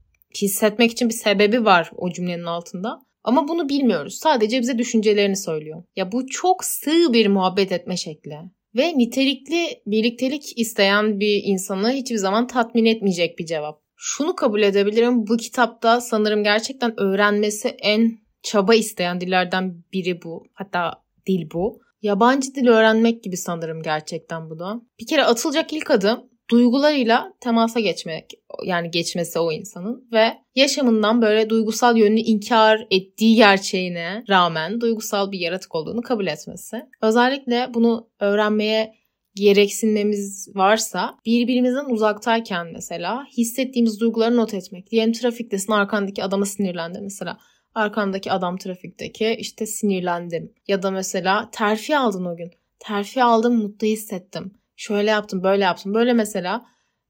hissetmek için bir sebebi var o cümlenin altında. Ama bunu bilmiyoruz. Sadece bize düşüncelerini söylüyor. Ya bu çok sığ bir muhabbet etme şekli. Ve nitelikli birliktelik isteyen bir insanı hiçbir zaman tatmin etmeyecek bir cevap. Şunu kabul edebilirim. Bu kitapta sanırım gerçekten öğrenmesi en çaba isteyen dillerden biri bu. Hatta dil bu. Yabancı dil öğrenmek gibi sanırım gerçekten bu da. Bir kere atılacak ilk adım duygularıyla temasa geçmek yani geçmesi o insanın ve yaşamından böyle duygusal yönünü inkar ettiği gerçeğine rağmen duygusal bir yaratık olduğunu kabul etmesi. Özellikle bunu öğrenmeye gereksinmemiz varsa birbirimizden uzaktayken mesela hissettiğimiz duyguları not etmek. Diyelim trafiktesin arkandaki adama sinirlendin mesela. Arkandaki adam trafikteki işte sinirlendim. Ya da mesela terfi aldın o gün. Terfi aldım mutlu hissettim şöyle yaptım, böyle yaptım. Böyle mesela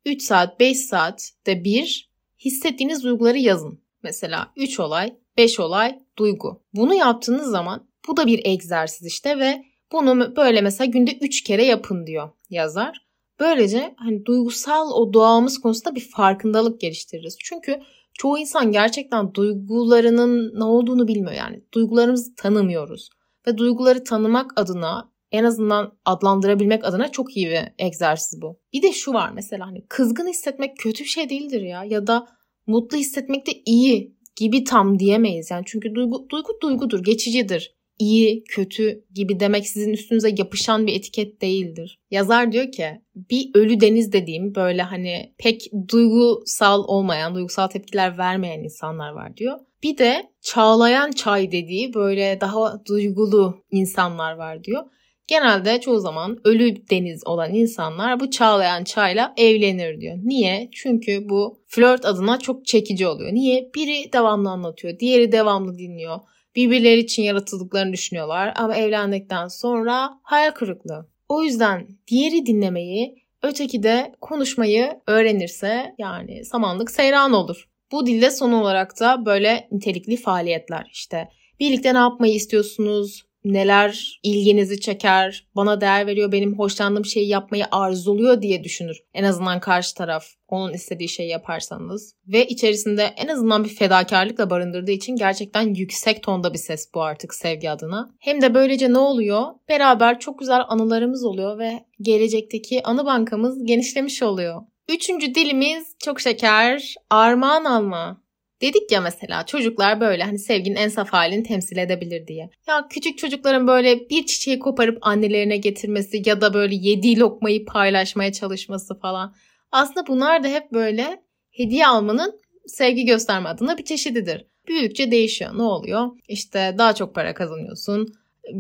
3 saat, 5 saatte bir hissettiğiniz duyguları yazın. Mesela 3 olay, 5 olay, duygu. Bunu yaptığınız zaman bu da bir egzersiz işte ve bunu böyle mesela günde 3 kere yapın diyor yazar. Böylece hani duygusal o doğamız konusunda bir farkındalık geliştiririz. Çünkü çoğu insan gerçekten duygularının ne olduğunu bilmiyor yani. Duygularımızı tanımıyoruz. Ve duyguları tanımak adına en azından adlandırabilmek adına çok iyi bir egzersiz bu. Bir de şu var mesela hani kızgın hissetmek kötü bir şey değildir ya ya da mutlu hissetmek de iyi gibi tam diyemeyiz yani çünkü duygu duygu duygudur, geçicidir. İyi, kötü gibi demek sizin üstünüze yapışan bir etiket değildir. Yazar diyor ki bir ölü deniz dediğim böyle hani pek duygusal olmayan, duygusal tepkiler vermeyen insanlar var diyor. Bir de çağlayan çay dediği böyle daha duygulu insanlar var diyor. Genelde çoğu zaman ölü deniz olan insanlar bu çağlayan çayla evlenir diyor. Niye? Çünkü bu flört adına çok çekici oluyor. Niye? Biri devamlı anlatıyor, diğeri devamlı dinliyor. Birbirleri için yaratıldıklarını düşünüyorlar ama evlendikten sonra hayal kırıklığı. O yüzden diğeri dinlemeyi, öteki de konuşmayı öğrenirse yani samanlık seyran olur. Bu dilde son olarak da böyle nitelikli faaliyetler işte birlikte ne yapmayı istiyorsunuz, neler ilginizi çeker, bana değer veriyor, benim hoşlandığım şeyi yapmayı arzuluyor diye düşünür. En azından karşı taraf onun istediği şeyi yaparsanız. Ve içerisinde en azından bir fedakarlıkla barındırdığı için gerçekten yüksek tonda bir ses bu artık sevgi adına. Hem de böylece ne oluyor? Beraber çok güzel anılarımız oluyor ve gelecekteki anı bankamız genişlemiş oluyor. Üçüncü dilimiz çok şeker, armağan alma. Dedik ya mesela çocuklar böyle hani sevginin en saf halini temsil edebilir diye. Ya küçük çocukların böyle bir çiçeği koparıp annelerine getirmesi ya da böyle yediği lokmayı paylaşmaya çalışması falan. Aslında bunlar da hep böyle hediye almanın sevgi gösterme adına bir çeşididir. Büyüdükçe değişiyor. Ne oluyor? İşte daha çok para kazanıyorsun.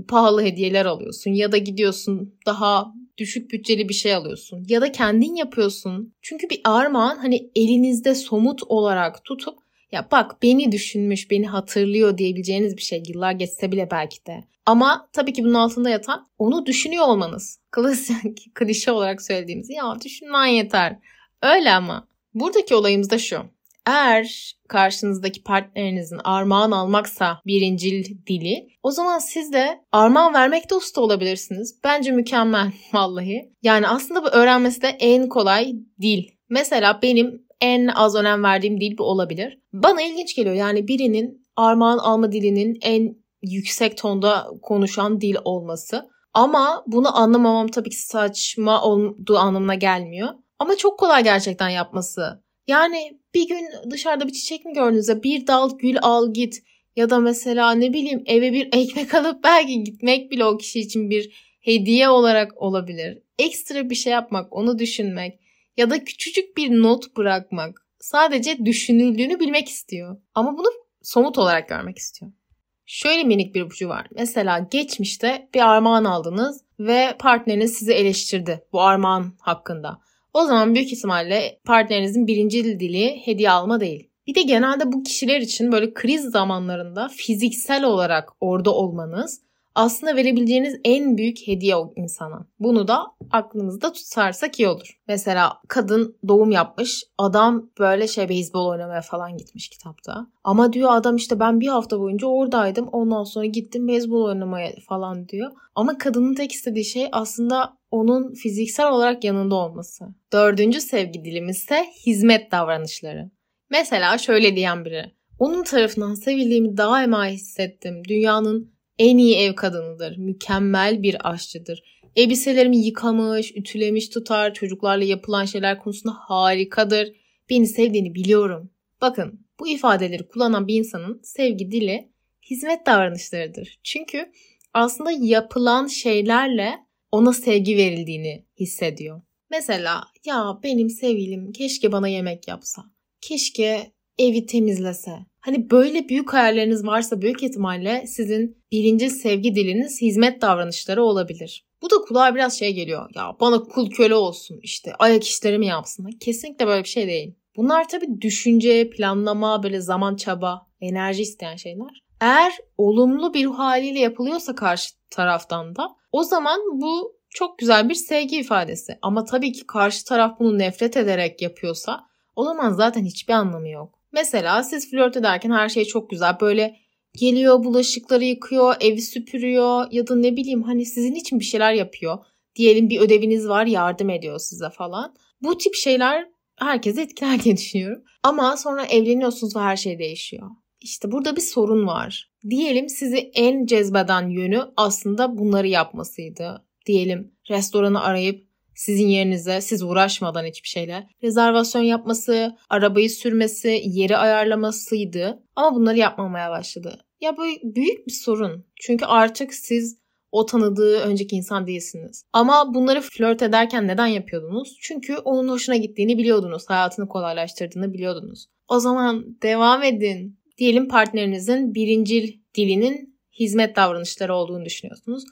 Pahalı hediyeler alıyorsun ya da gidiyorsun daha düşük bütçeli bir şey alıyorsun ya da kendin yapıyorsun. Çünkü bir armağan hani elinizde somut olarak tutup ya bak beni düşünmüş, beni hatırlıyor diyebileceğiniz bir şey yıllar geçse bile belki de. Ama tabii ki bunun altında yatan onu düşünüyor olmanız. Klasik klişe olarak söylediğimiz ya düşünmen yeter. Öyle ama buradaki olayımız da şu. Eğer karşınızdaki partnerinizin armağan almaksa birincil dili o zaman siz de armağan vermekte usta olabilirsiniz. Bence mükemmel vallahi. Yani aslında bu öğrenmesi de en kolay dil. Mesela benim en az önem verdiğim dil bu olabilir. Bana ilginç geliyor yani birinin armağan alma dilinin en yüksek tonda konuşan dil olması. Ama bunu anlamamam tabii ki saçma olduğu anlamına gelmiyor. Ama çok kolay gerçekten yapması. Yani bir gün dışarıda bir çiçek mi gördüğünüzde bir dal gül al git. Ya da mesela ne bileyim eve bir ekmek alıp belki gitmek bile o kişi için bir hediye olarak olabilir. Ekstra bir şey yapmak, onu düşünmek ya da küçücük bir not bırakmak sadece düşünüldüğünü bilmek istiyor. Ama bunu somut olarak görmek istiyor. Şöyle minik bir ipucu var. Mesela geçmişte bir armağan aldınız ve partneriniz sizi eleştirdi bu armağan hakkında. O zaman büyük ihtimalle partnerinizin birinci dili hediye alma değil. Bir de genelde bu kişiler için böyle kriz zamanlarında fiziksel olarak orada olmanız aslında verebileceğiniz en büyük hediye o insana. Bunu da aklımızda tutarsak iyi olur. Mesela kadın doğum yapmış. Adam böyle şey beyzbol oynamaya falan gitmiş kitapta. Ama diyor adam işte ben bir hafta boyunca oradaydım. Ondan sonra gittim beyzbol oynamaya falan diyor. Ama kadının tek istediği şey aslında onun fiziksel olarak yanında olması. Dördüncü sevgi dilimiz ise hizmet davranışları. Mesela şöyle diyen biri. Onun tarafından sevildiğimi daima hissettim. Dünyanın en iyi ev kadınıdır. Mükemmel bir aşçıdır. Elbiselerimi yıkamış, ütülemiş tutar. Çocuklarla yapılan şeyler konusunda harikadır. Beni sevdiğini biliyorum. Bakın bu ifadeleri kullanan bir insanın sevgi dili hizmet davranışlarıdır. Çünkü aslında yapılan şeylerle ona sevgi verildiğini hissediyor. Mesela ya benim sevgilim keşke bana yemek yapsa. Keşke evi temizlese. Hani böyle büyük hayalleriniz varsa büyük ihtimalle sizin birinci sevgi diliniz hizmet davranışları olabilir. Bu da kulağa biraz şey geliyor. Ya bana kul köle olsun işte ayak işlerimi yapsın. Kesinlikle böyle bir şey değil. Bunlar tabii düşünce, planlama, böyle zaman çaba, enerji isteyen şeyler. Eğer olumlu bir haliyle yapılıyorsa karşı taraftan da o zaman bu çok güzel bir sevgi ifadesi. Ama tabii ki karşı taraf bunu nefret ederek yapıyorsa o zaman zaten hiçbir anlamı yok. Mesela siz flört ederken her şey çok güzel. Böyle geliyor bulaşıkları yıkıyor, evi süpürüyor ya da ne bileyim hani sizin için bir şeyler yapıyor. Diyelim bir ödeviniz var yardım ediyor size falan. Bu tip şeyler herkese etkiler diye düşünüyorum. Ama sonra evleniyorsunuz ve her şey değişiyor. İşte burada bir sorun var. Diyelim sizi en cezbeden yönü aslında bunları yapmasıydı. Diyelim restoranı arayıp sizin yerinize siz uğraşmadan hiçbir şeyle rezervasyon yapması, arabayı sürmesi, yeri ayarlamasıydı. Ama bunları yapmamaya başladı. Ya bu büyük bir sorun. Çünkü artık siz o tanıdığı önceki insan değilsiniz. Ama bunları flört ederken neden yapıyordunuz? Çünkü onun hoşuna gittiğini biliyordunuz. Hayatını kolaylaştırdığını biliyordunuz. O zaman devam edin. Diyelim partnerinizin birincil dilinin hizmet davranışları olduğunu düşünüyorsunuz.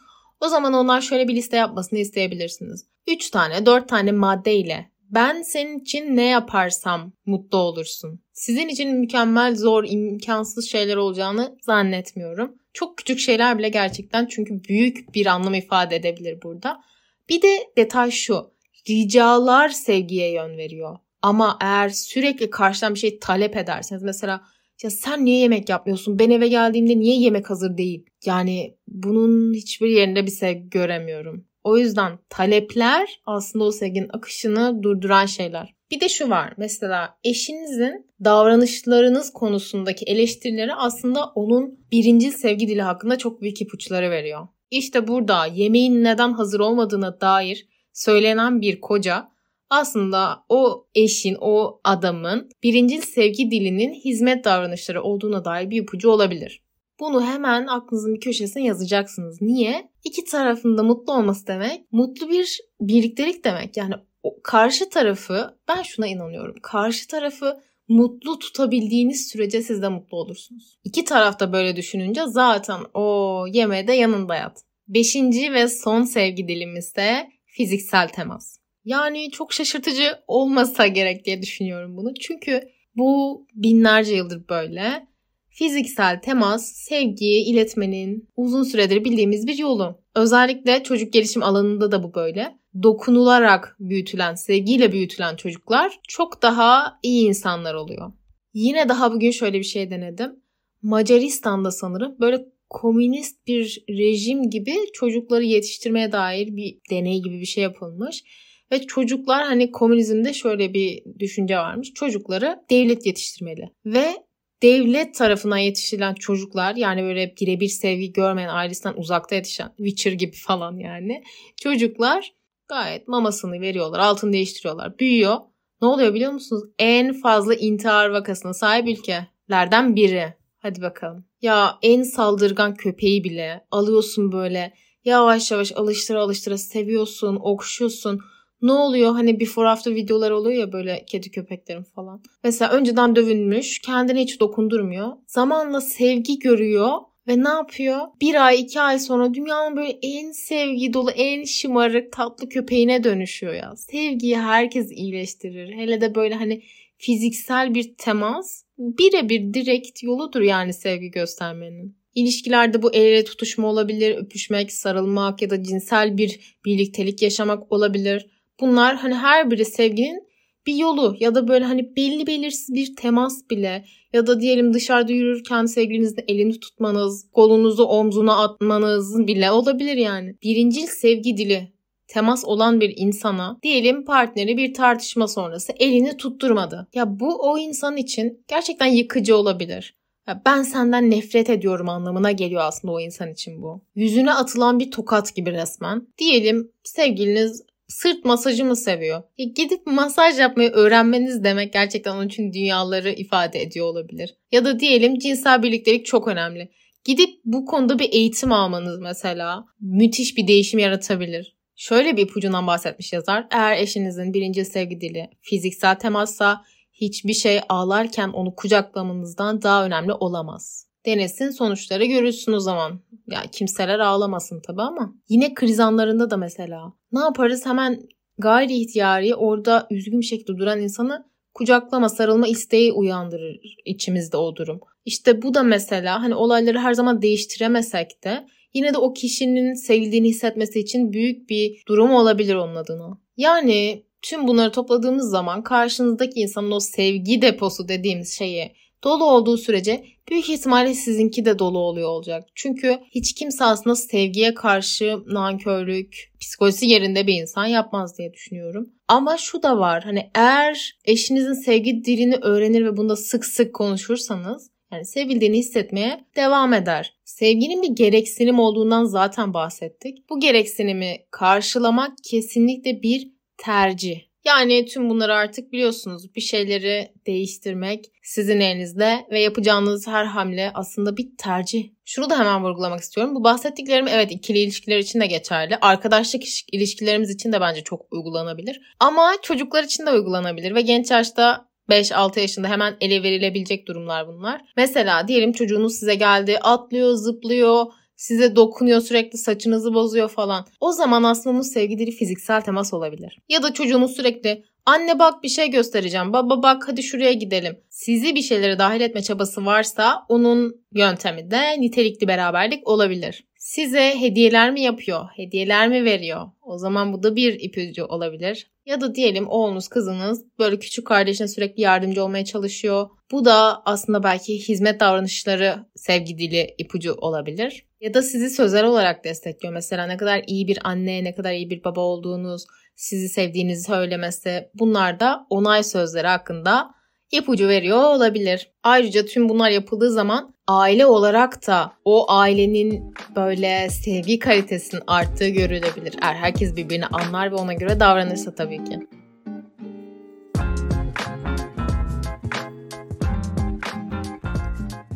O zaman onlar şöyle bir liste yapmasını isteyebilirsiniz. 3 tane, 4 tane maddeyle ben senin için ne yaparsam mutlu olursun. Sizin için mükemmel, zor, imkansız şeyler olacağını zannetmiyorum. Çok küçük şeyler bile gerçekten çünkü büyük bir anlam ifade edebilir burada. Bir de detay şu. Ricalar sevgiye yön veriyor. Ama eğer sürekli karşıdan bir şey talep ederseniz mesela ya sen niye yemek yapmıyorsun? Ben eve geldiğimde niye yemek hazır değil? Yani bunun hiçbir yerinde bir sevgi göremiyorum. O yüzden talepler aslında o sevginin akışını durduran şeyler. Bir de şu var. Mesela eşinizin davranışlarınız konusundaki eleştirileri aslında onun birinci sevgi dili hakkında çok büyük ipuçları veriyor. İşte burada yemeğin neden hazır olmadığına dair söylenen bir koca aslında o eşin, o adamın birinci sevgi dilinin hizmet davranışları olduğuna dair bir ipucu olabilir. Bunu hemen aklınızın bir köşesine yazacaksınız. Niye? İki tarafında mutlu olması demek, mutlu bir birliktelik demek. Yani o karşı tarafı, ben şuna inanıyorum. Karşı tarafı mutlu tutabildiğiniz sürece siz de mutlu olursunuz. İki tarafta böyle düşününce zaten o yemeğde yanında yat. Beşinci ve son sevgi dilimiz de fiziksel temas. Yani çok şaşırtıcı olmasa gerek diye düşünüyorum bunu. Çünkü bu binlerce yıldır böyle. Fiziksel temas, sevgiyi iletmenin uzun süredir bildiğimiz bir yolu. Özellikle çocuk gelişim alanında da bu böyle. Dokunularak büyütülen, sevgiyle büyütülen çocuklar çok daha iyi insanlar oluyor. Yine daha bugün şöyle bir şey denedim. Macaristan'da sanırım böyle komünist bir rejim gibi çocukları yetiştirmeye dair bir deney gibi bir şey yapılmış. Ve çocuklar hani komünizmde şöyle bir düşünce varmış. Çocukları devlet yetiştirmeli. Ve devlet tarafından yetiştirilen çocuklar yani böyle birebir sevgi görmeyen ailesinden uzakta yetişen Witcher gibi falan yani çocuklar gayet mamasını veriyorlar altını değiştiriyorlar büyüyor. Ne oluyor biliyor musunuz? En fazla intihar vakasına sahip ülkelerden biri. Hadi bakalım. Ya en saldırgan köpeği bile alıyorsun böyle yavaş yavaş alıştıra alıştıra seviyorsun, okşuyorsun ne oluyor hani before after videolar oluyor ya böyle kedi köpeklerin falan. Mesela önceden dövünmüş kendine hiç dokundurmuyor. Zamanla sevgi görüyor ve ne yapıyor? Bir ay iki ay sonra dünyanın böyle en sevgi dolu en şımarık tatlı köpeğine dönüşüyor ya. Sevgiyi herkes iyileştirir. Hele de böyle hani fiziksel bir temas birebir direkt yoludur yani sevgi göstermenin. İlişkilerde bu el ele tutuşma olabilir, öpüşmek, sarılmak ya da cinsel bir birliktelik yaşamak olabilir. Bunlar hani her biri sevginin bir yolu ya da böyle hani belli belirsiz bir temas bile ya da diyelim dışarıda yürürken sevgilinizin elini tutmanız, kolunuzu omzuna atmanız bile olabilir yani. Birincil sevgi dili temas olan bir insana diyelim partneri bir tartışma sonrası elini tutturmadı. Ya bu o insan için gerçekten yıkıcı olabilir. Ya ben senden nefret ediyorum anlamına geliyor aslında o insan için bu. Yüzüne atılan bir tokat gibi resmen. Diyelim sevgiliniz sırt masajı mı seviyor? Ya gidip masaj yapmayı öğrenmeniz demek gerçekten onun için dünyaları ifade ediyor olabilir. Ya da diyelim cinsel birliktelik çok önemli. Gidip bu konuda bir eğitim almanız mesela müthiş bir değişim yaratabilir. Şöyle bir ipucundan bahsetmiş yazar. Eğer eşinizin birinci sevgi dili fiziksel temassa hiçbir şey ağlarken onu kucaklamanızdan daha önemli olamaz. Denesin sonuçları görürsün o zaman. Ya kimseler ağlamasın tabi ama. Yine kriz anlarında da mesela. Ne yaparız hemen gayri ihtiyari orada üzgün bir şekilde duran insanı kucaklama, sarılma isteği uyandırır içimizde o durum. İşte bu da mesela hani olayları her zaman değiştiremesek de yine de o kişinin sevildiğini hissetmesi için büyük bir durum olabilir onun adına. Yani tüm bunları topladığımız zaman karşınızdaki insanın o sevgi deposu dediğimiz şeyi dolu olduğu sürece büyük ihtimalle sizinki de dolu oluyor olacak. Çünkü hiç kimse aslında sevgiye karşı nankörlük, psikolojisi yerinde bir insan yapmaz diye düşünüyorum. Ama şu da var hani eğer eşinizin sevgi dilini öğrenir ve bunda sık sık konuşursanız yani sevildiğini hissetmeye devam eder. Sevginin bir gereksinim olduğundan zaten bahsettik. Bu gereksinimi karşılamak kesinlikle bir tercih. Yani tüm bunları artık biliyorsunuz. Bir şeyleri değiştirmek sizin elinizde ve yapacağınız her hamle aslında bir tercih. Şunu da hemen vurgulamak istiyorum. Bu bahsettiklerim evet ikili ilişkiler için de geçerli. Arkadaşlık ilişkilerimiz için de bence çok uygulanabilir. Ama çocuklar için de uygulanabilir ve genç yaşta 5-6 yaşında hemen ele verilebilecek durumlar bunlar. Mesela diyelim çocuğunuz size geldi, atlıyor, zıplıyor, size dokunuyor sürekli saçınızı bozuyor falan. O zaman aslında sevgi dili fiziksel temas olabilir. Ya da çocuğunuz sürekli anne bak bir şey göstereceğim baba bak hadi şuraya gidelim. Sizi bir şeylere dahil etme çabası varsa onun yöntemi de nitelikli beraberlik olabilir. Size hediyeler mi yapıyor? Hediyeler mi veriyor? O zaman bu da bir ipucu olabilir. Ya da diyelim oğlunuz kızınız böyle küçük kardeşine sürekli yardımcı olmaya çalışıyor. Bu da aslında belki hizmet davranışları sevgi dili ipucu olabilir. Ya da sizi sözel olarak destekliyor. Mesela ne kadar iyi bir anne, ne kadar iyi bir baba olduğunuz, sizi sevdiğinizi söylemesi bunlar da onay sözleri hakkında ipucu veriyor olabilir. Ayrıca tüm bunlar yapıldığı zaman aile olarak da o ailenin böyle sevgi kalitesinin arttığı görülebilir. Eğer herkes birbirini anlar ve ona göre davranırsa tabii ki.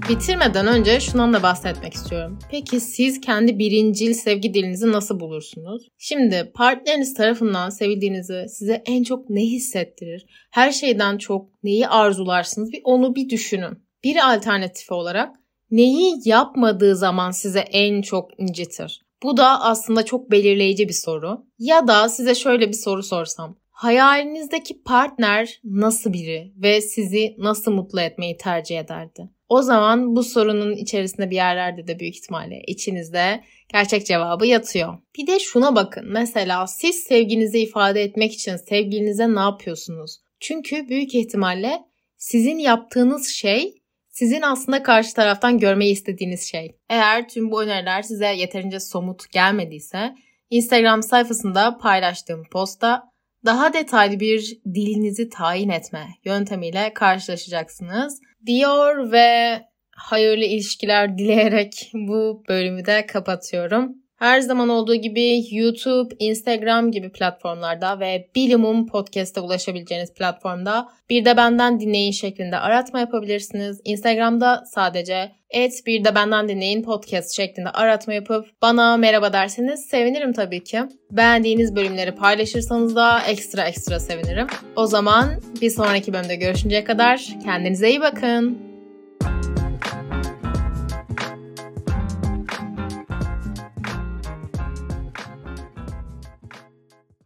Bitirmeden önce şundan da bahsetmek istiyorum. Peki siz kendi birincil sevgi dilinizi nasıl bulursunuz? Şimdi partneriniz tarafından sevildiğinizi size en çok ne hissettirir? Her şeyden çok neyi arzularsınız? Bir onu bir düşünün. Bir alternatif olarak neyi yapmadığı zaman size en çok incitir? Bu da aslında çok belirleyici bir soru. Ya da size şöyle bir soru sorsam. Hayalinizdeki partner nasıl biri ve sizi nasıl mutlu etmeyi tercih ederdi? O zaman bu sorunun içerisinde bir yerlerde de büyük ihtimalle içinizde gerçek cevabı yatıyor. Bir de şuna bakın. Mesela siz sevginizi ifade etmek için sevgilinize ne yapıyorsunuz? Çünkü büyük ihtimalle sizin yaptığınız şey sizin aslında karşı taraftan görmeyi istediğiniz şey. Eğer tüm bu öneriler size yeterince somut gelmediyse Instagram sayfasında paylaştığım posta daha detaylı bir dilinizi tayin etme yöntemiyle karşılaşacaksınız diyor ve hayırlı ilişkiler dileyerek bu bölümü de kapatıyorum. Her zaman olduğu gibi YouTube, Instagram gibi platformlarda ve Bilimum Podcast'a ulaşabileceğiniz platformda bir de benden dinleyin şeklinde aratma yapabilirsiniz. Instagram'da sadece et bir de benden dinleyin podcast şeklinde aratma yapıp bana merhaba derseniz sevinirim tabii ki. Beğendiğiniz bölümleri paylaşırsanız da ekstra ekstra sevinirim. O zaman bir sonraki bölümde görüşünceye kadar kendinize iyi bakın.